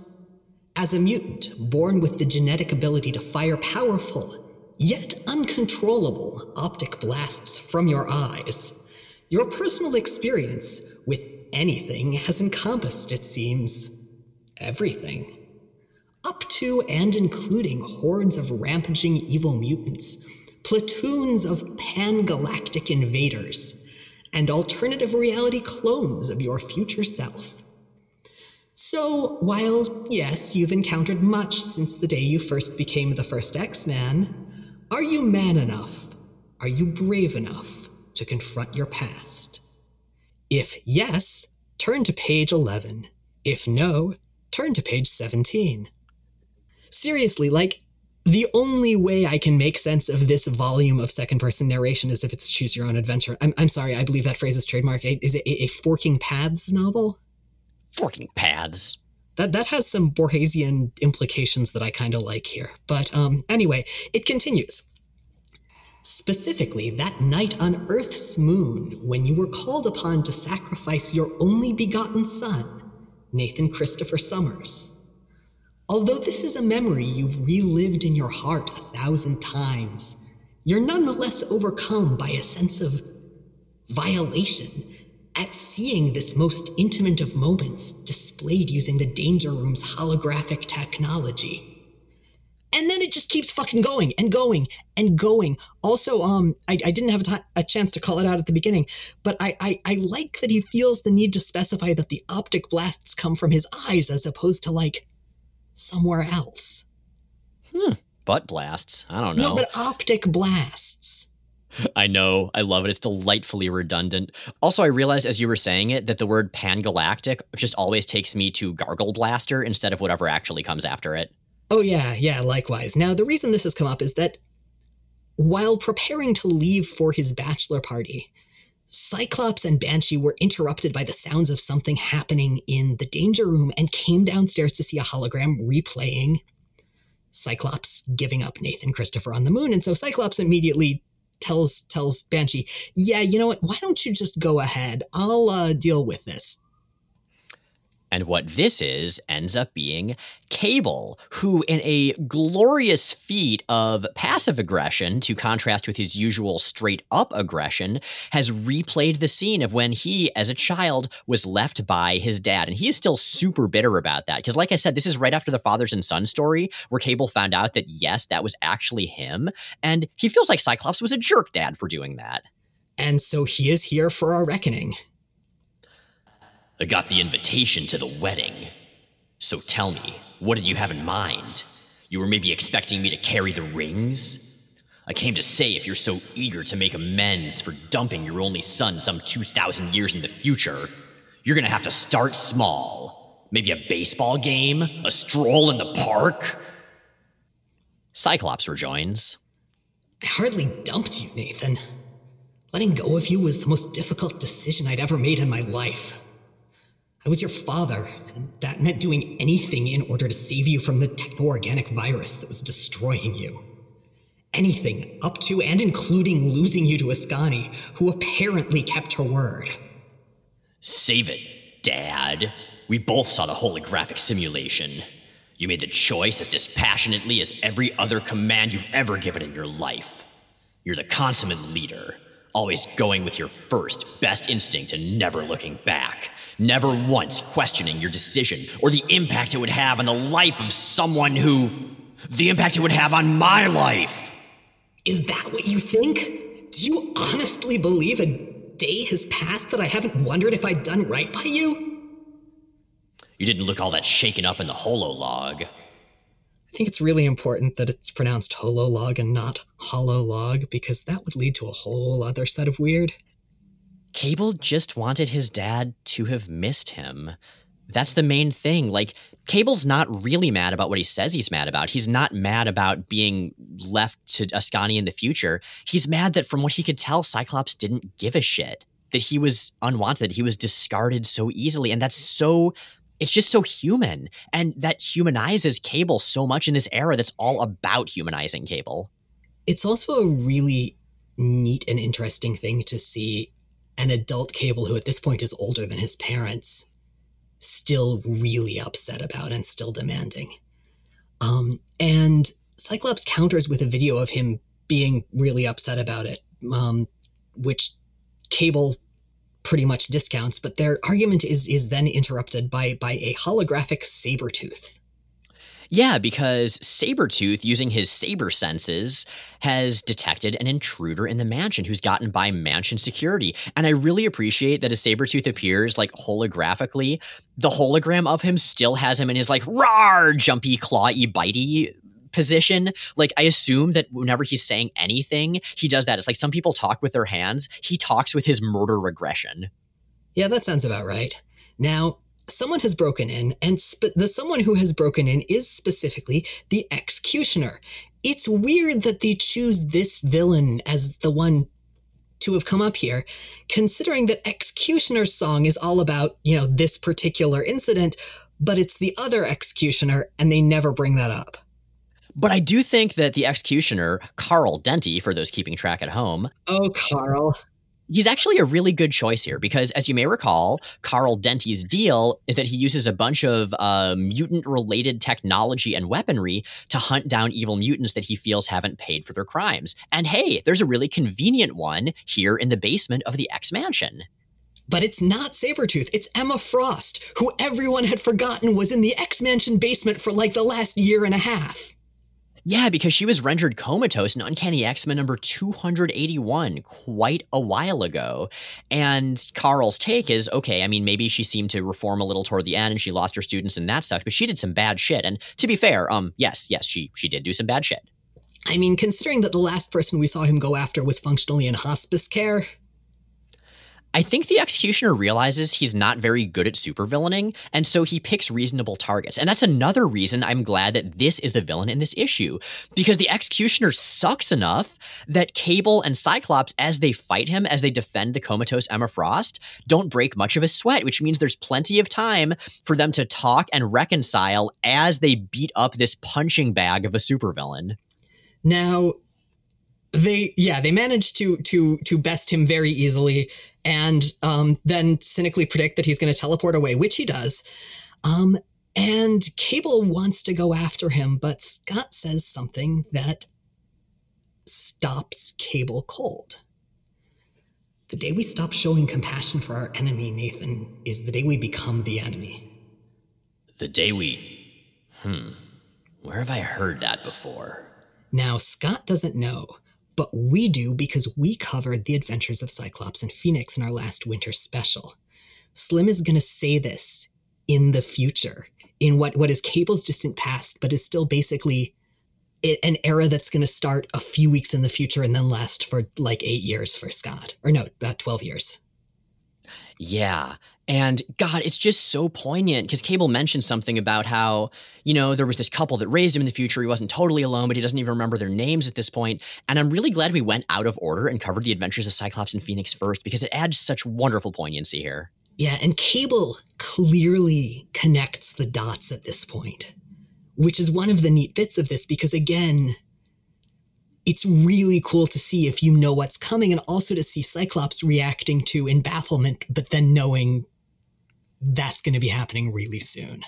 As a mutant, born with the genetic ability to fire powerful, yet uncontrollable optic blasts from your eyes, your personal experience with anything has encompassed, it seems, everything. Up to and including hordes of rampaging evil mutants platoons of pan galactic invaders, and alternative reality clones of your future self. So, while, yes, you've encountered much since the day you first became the first X Man, are you man enough? Are you brave enough to confront your past? If yes, turn to page 11. If no, turn to page 17. Seriously, like, the only way I can make sense of this volume of second person narration is if it's choose your own adventure. I'm, I'm sorry, I believe that phrase is trademark. Is it a, a Forking Paths novel? Forking Paths. That, that has some Borgesian implications that I kind of like here. But um, anyway, it continues. Specifically, that night on Earth's moon, when you were called upon to sacrifice your only begotten son, Nathan Christopher Summers. Although this is a memory you've relived in your heart a thousand times, you're nonetheless overcome by a sense of violation at seeing this most intimate of moments displayed using the Danger Room's holographic technology. And then it just keeps fucking going and going and going. Also, um, I, I didn't have a, t- a chance to call it out at the beginning, but I, I, I like that he feels the need to specify that the optic blasts come from his eyes as opposed to like somewhere else. Hmm. Butt blasts. I don't know. No, but optic blasts. [laughs] I know. I love it. It's delightfully redundant. Also, I realized as you were saying it that the word pangalactic just always takes me to Gargle Blaster instead of whatever actually comes after it. Oh, yeah, yeah, likewise. Now, the reason this has come up is that while preparing to leave for his bachelor party, Cyclops and Banshee were interrupted by the sounds of something happening in the danger room and came downstairs to see a hologram replaying Cyclops giving up Nathan Christopher on the moon. And so Cyclops immediately tells tells Banshee, "Yeah, you know what? Why don't you just go ahead? I'll uh, deal with this." And what this is ends up being Cable, who, in a glorious feat of passive aggression, to contrast with his usual straight up aggression, has replayed the scene of when he, as a child, was left by his dad. And he is still super bitter about that. Because, like I said, this is right after the fathers and son story, where Cable found out that, yes, that was actually him. And he feels like Cyclops was a jerk dad for doing that. And so he is here for our reckoning. I got the invitation to the wedding. So tell me, what did you have in mind? You were maybe expecting me to carry the rings? I came to say if you're so eager to make amends for dumping your only son some 2,000 years in the future, you're gonna have to start small. Maybe a baseball game? A stroll in the park? Cyclops rejoins. I hardly dumped you, Nathan. Letting go of you was the most difficult decision I'd ever made in my life. I was your father, and that meant doing anything in order to save you from the techno organic virus that was destroying you. Anything, up to and including losing you to Askani, who apparently kept her word. Save it, Dad. We both saw the holographic simulation. You made the choice as dispassionately as every other command you've ever given in your life. You're the consummate leader, always going with your first, best instinct and never looking back never once questioning your decision or the impact it would have on the life of someone who. the impact it would have on my life. Is that what you think? Do you honestly believe a day has passed that I haven't wondered if I'd done right by you? You didn't look all that shaken up in the hololog. I think it's really important that it's pronounced hololog and not hololog because that would lead to a whole other set of weird. Cable just wanted his dad to have missed him. That's the main thing. Like, Cable's not really mad about what he says he's mad about. He's not mad about being left to Askani in the future. He's mad that from what he could tell, Cyclops didn't give a shit. That he was unwanted, he was discarded so easily. And that's so it's just so human. And that humanizes Cable so much in this era that's all about humanizing Cable. It's also a really neat and interesting thing to see an adult Cable who at this point is older than his parents, still really upset about and still demanding. Um, and Cyclops counters with a video of him being really upset about it, um, which Cable pretty much discounts, but their argument is is then interrupted by by a holographic Sabretooth. Yeah, because Sabretooth, using his saber senses, has detected an intruder in the mansion who's gotten by mansion security. And I really appreciate that as Sabretooth appears like holographically, the hologram of him still has him in his like rar jumpy clawy bitey position. Like I assume that whenever he's saying anything, he does that. It's like some people talk with their hands. He talks with his murder regression. Yeah, that sounds about right. Now, someone has broken in, and sp- the someone who has broken in is specifically the X-Cutioner. It's weird that they choose this villain as the one to have come up here, considering that X-Cutioner's Song is all about, you know, this particular incident, but it's the other X-Cutioner, and they never bring that up. But I do think that the X-Cutioner, Carl Denti, for those keeping track at home. Oh, Carl he's actually a really good choice here because, as you may recall, Carl Denti's deal is that he uses a bunch of uh, mutant related technology and weaponry to hunt down evil mutants that he feels haven't paid for their crimes. And hey, there's a really convenient one here in the basement of the X Mansion. But it's not Sabretooth, it's Emma Frost, who everyone had forgotten was in the X Mansion basement for like the last year and a half. Yeah, because she was rendered comatose in Uncanny X Men number 281 quite a while ago. And Carl's take is okay, I mean, maybe she seemed to reform a little toward the end and she lost her students and that sucked, but she did some bad shit. And to be fair, um, yes, yes, she she did do some bad shit. I mean, considering that the last person we saw him go after was functionally in hospice care, I think the X-Cutioner realizes he's not very good at supervillaining, and so he picks reasonable targets. And that's another reason I'm glad that this is the villain in this issue, because the X-Cutioner sucks enough that Cable and Cyclops, as they fight him, as they defend the comatose Emma Frost, don't break much of a sweat, which means there's plenty of time for them to talk and reconcile as they beat up this punching bag of a supervillain. Now, they yeah they managed to to to best him very easily and um, then cynically predict that he's going to teleport away which he does. Um, and cable wants to go after him but scott says something that stops cable cold. The day we stop showing compassion for our enemy nathan is the day we become the enemy. The day we hmm where have i heard that before? Now scott doesn't know but we do because we covered the adventures of Cyclops and Phoenix in our last winter special. Slym is going to say this in the future, in what, what is Cable's distant past, but is still basically an era that's going to start a few weeks in the future and then last for like eight years for Scott. Or no, about 12 years. Yeah. And God, it's just so poignant because Cable mentioned something about how, you know, there was this couple that raised him in the future. He wasn't totally alone, but he doesn't even remember their names at this point. And I'm really glad we went out of order and covered the adventures of Cyclops and Phoenix first because it adds such wonderful poignancy here. Yeah, and Cable clearly connects the dots at this point, which is one of the neat bits of this because, again, it's really cool to see if you know what's coming and also to see Cyclops reacting to in bafflement, but then knowing that's going to be happening really soon.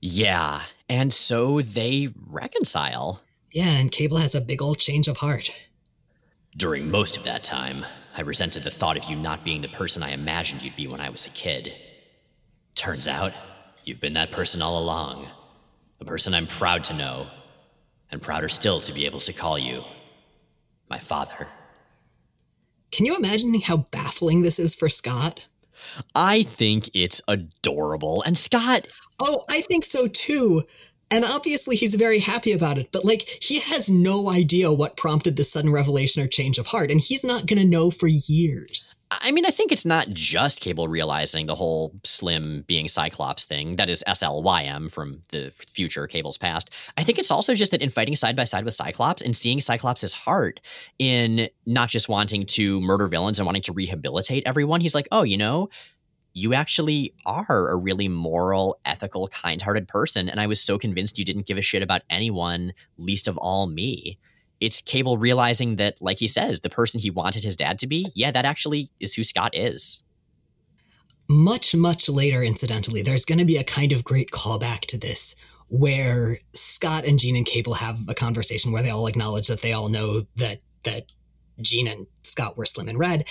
Yeah, and so they reconcile. Yeah, and Cable has a big old change of heart. During most of that time, I resented the thought of you not being the person I imagined you'd be when I was a kid. Turns out, you've been that person all along. A person I'm proud to know, and prouder still to be able to call you my father. Can you imagine how baffling this is for Scott? I think it's adorable. And Scott. Oh, I think so too. And obviously, he's very happy about it, but like, he has no idea what prompted this sudden revelation or change of heart, and he's not going to know for years. I mean, I think it's not just Cable realizing the whole Slym being Cyclops thing. That is SLYM from the future, Cable's past. I think it's also just that in fighting side by side with Cyclops and seeing Cyclops' heart in not just wanting to murder villains and wanting to rehabilitate everyone, he's like, oh, you know, you actually are a really moral, ethical, kind hearted person. And I was so convinced you didn't give a shit about anyone, least of all me. It's Cable realizing that, like he says, the person he wanted his dad to be, yeah, that actually is who Scott is. Much, much later, incidentally, there's going to be a kind of great callback to this where Scott and Jean and Cable have a conversation where they all acknowledge that they all know that that Jean and Scott were Slym and Redd.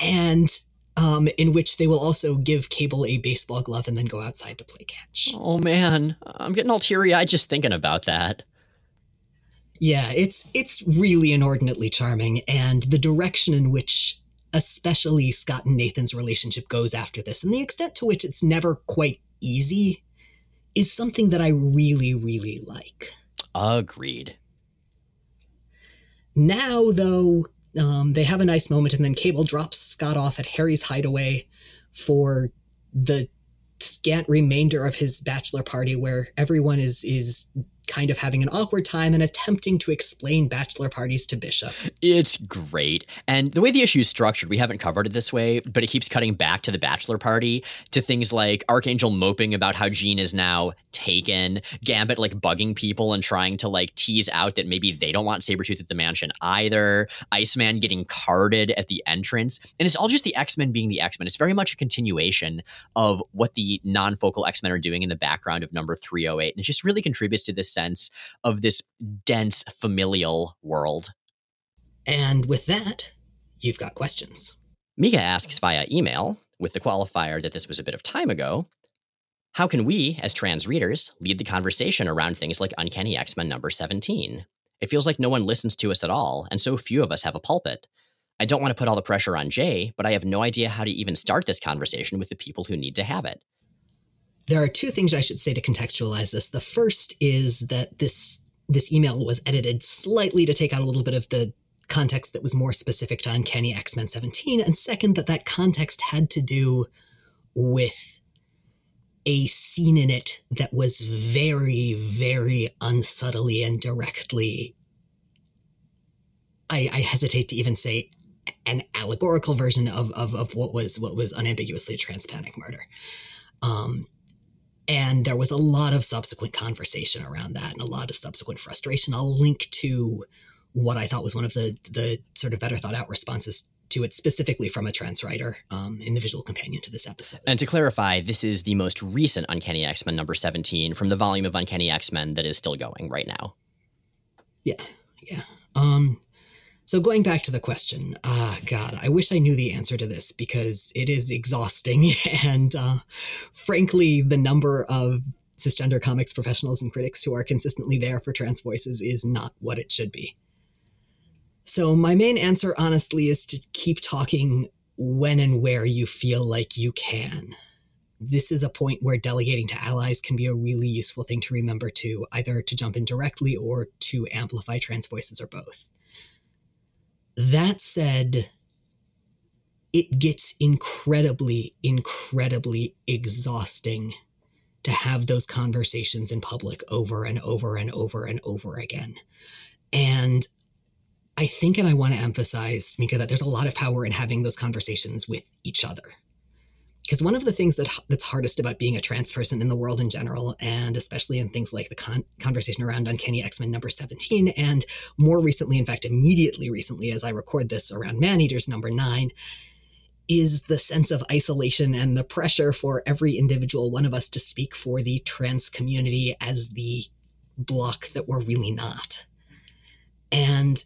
And um, in which they will also give Cable a baseball glove and then go outside to play catch. Oh man, I'm getting all teary eyed just thinking about that. Yeah, it's it's really inordinately charming, and the direction in which, especially Scott and Nathan's relationship goes after this, and the extent to which it's never quite easy, is something that I really, really like. Agreed. Now, though, um, they have a nice moment, and then Cable drops Scott off at Harry's hideaway for the scant remainder of his bachelor party, where everyone is is kind of having an awkward time and attempting to explain bachelor parties to Bishop. It's great. And the way the issue is structured, we haven't covered it this way, but it keeps cutting back to the bachelor party to things like Archangel moping about how Jean is now taken, Gambit like bugging people and trying to like tease out that maybe they don't want Sabretooth at the mansion either, Iceman getting carded at the entrance. And it's all just the X Men being the X Men. It's very much a continuation of what the non focal X Men are doing in the background of number 308. And it just really contributes to this sense of this dense familial world. And with that, you've got questions. Mika asks via email, with the qualifier that this was a bit of time ago, how can we, as trans readers, lead the conversation around things like Uncanny X Men number 17? It feels like no one listens to us at all, and so few of us have a pulpit. I don't want to put all the pressure on Jay, but I have no idea how to even start this conversation with the people who need to have it. There are two things I should say to contextualize this. The first is that this this email was edited slightly to take out a little bit of the context that was more specific to Uncanny X Men 17, and second, that that context had to do with a scene in it that was very, very unsubtly and directly. I, I hesitate to even say an allegorical version of, of, of what was what was unambiguously a transpanic murder. Um, and there was a lot of subsequent conversation around that and a lot of subsequent frustration. I'll link to what I thought was one of the the sort of better thought out responses to it, specifically from a trans writer um, in the visual companion to this episode. And to clarify, this is the most recent Uncanny X Men number 17 from the volume of Uncanny X Men that is still going right now. Yeah, yeah. Um, so going back to the question, ah, uh, God, I wish I knew the answer to this because it is exhausting, [laughs] and uh, frankly, the number of cisgender comics professionals and critics who are consistently there for trans voices is not what it should be. So my main answer, honestly, is to keep talking when and where you feel like you can. This is a point where delegating to allies can be a really useful thing to remember to either to jump in directly or to amplify trans voices or both. That said, it gets incredibly, incredibly exhausting to have those conversations in public over and over and over and over again. And I think, and I want to emphasize, Mika, that there's a lot of power in having those conversations with each other. Because one of the things that that's hardest about being a trans person in the world in general, and especially in things like the con- conversation around Uncanny X Men number 17, and more recently, in fact, immediately recently, as I record this around Man Eaters number nine, is the sense of isolation and the pressure for every individual one of us to speak for the trans community as the block that we're really not. And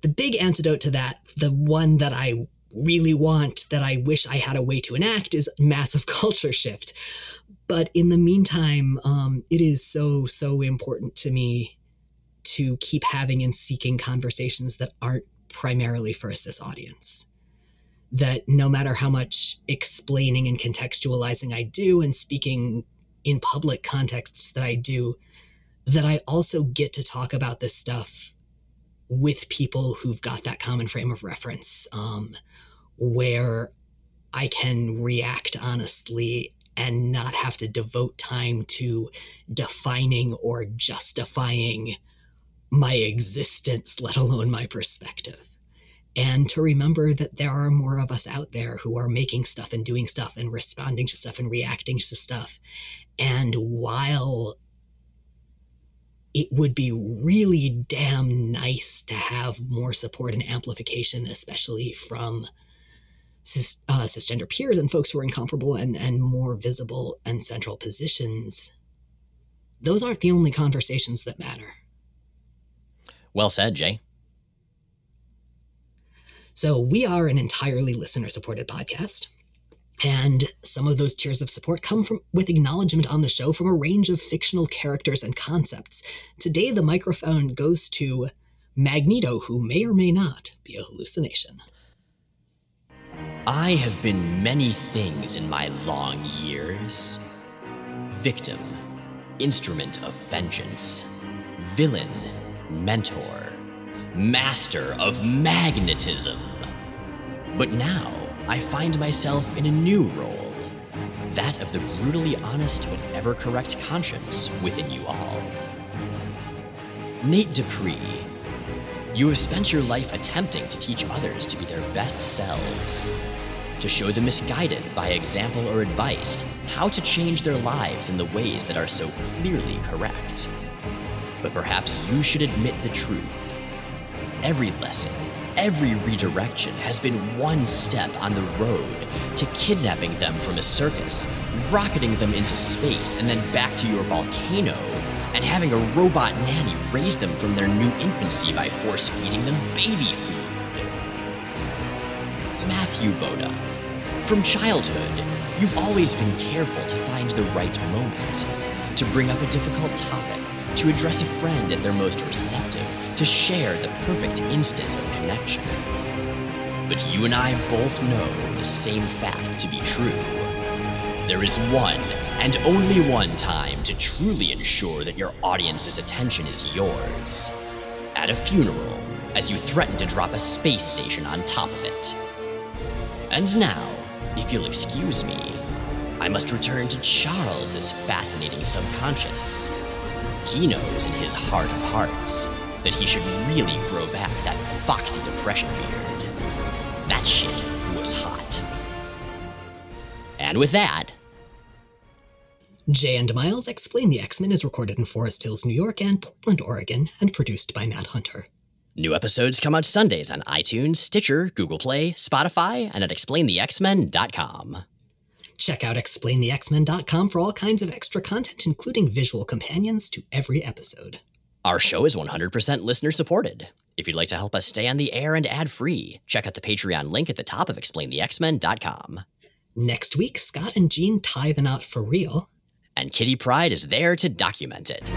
the big antidote to that, the one that I really want, that I wish I had a way to enact, is massive [laughs] culture shift. But in the meantime, um, it is so, so important to me to keep having and seeking conversations that aren't primarily for a cis audience that no matter how much explaining and contextualizing I do and speaking in public contexts that I do, that I also get to talk about this stuff with people who've got that common frame of reference, um, where I can react honestly and not have to devote time to defining or justifying my existence, let alone my perspective and to remember that there are more of us out there who are making stuff and doing stuff and responding to stuff and reacting to stuff. And while it would be really damn nice to have more support and amplification, especially from cis, uh, cisgender peers and folks who are incomparable and, and more visible and central positions, those aren't the only conversations that matter. Well said, Jay. So we are an entirely listener supported podcast. And some of those tiers of support come from with acknowledgement on the show from a range of fictional characters and concepts. Today the microphone goes to Magneto, who may or may not be a hallucination. I have been many things in my long years. Victim, instrument of vengeance, villain, mentor, master of magnetism. But now, I find myself in a new role that of the brutally honest but ever correct conscience within you all. Nate Dupree, you have spent your life attempting to teach others to be their best selves, to show the misguided by example or advice how to change their lives in the ways that are so clearly correct. But perhaps you should admit the truth Every lesson, every redirection has been one step on the road to kidnapping them from a circus, rocketing them into space, and then back to your volcano, and having a robot nanny raise them from their new infancy by force feeding them baby food. Matthew Boda. From childhood, you've always been careful to find the right moment, to bring up a difficult topic, to address a friend at their most receptive, to share the perfect instant of connection. But you and I both know the same fact to be true. There is one and only one time to truly ensure that your audience's attention is yours. At a funeral, as you threaten to drop a space station on top of it. And now, if you'll excuse me, I must return to Charles's fascinating subconscious. He knows in his heart of hearts that he should really grow back that foxy depression beard. That shit was hot. And with that, Jay and Miles Explain the X Men is recorded in Forest Hills, New York and Portland, Oregon, and produced by Matt Hunter. New episodes come out Sundays on iTunes, Stitcher, Google Play, Spotify, and at explainthexmen.com. Check out explainthexmen.com for all kinds of extra content, including visual companions to every episode. Our show is 100% listener supported. If you'd like to help us stay on the air and ad free, check out the Patreon link at the top of explainthexmen.com. Next week, Scott and Jean tie the knot for real. And Kitty Pryde is there to document it.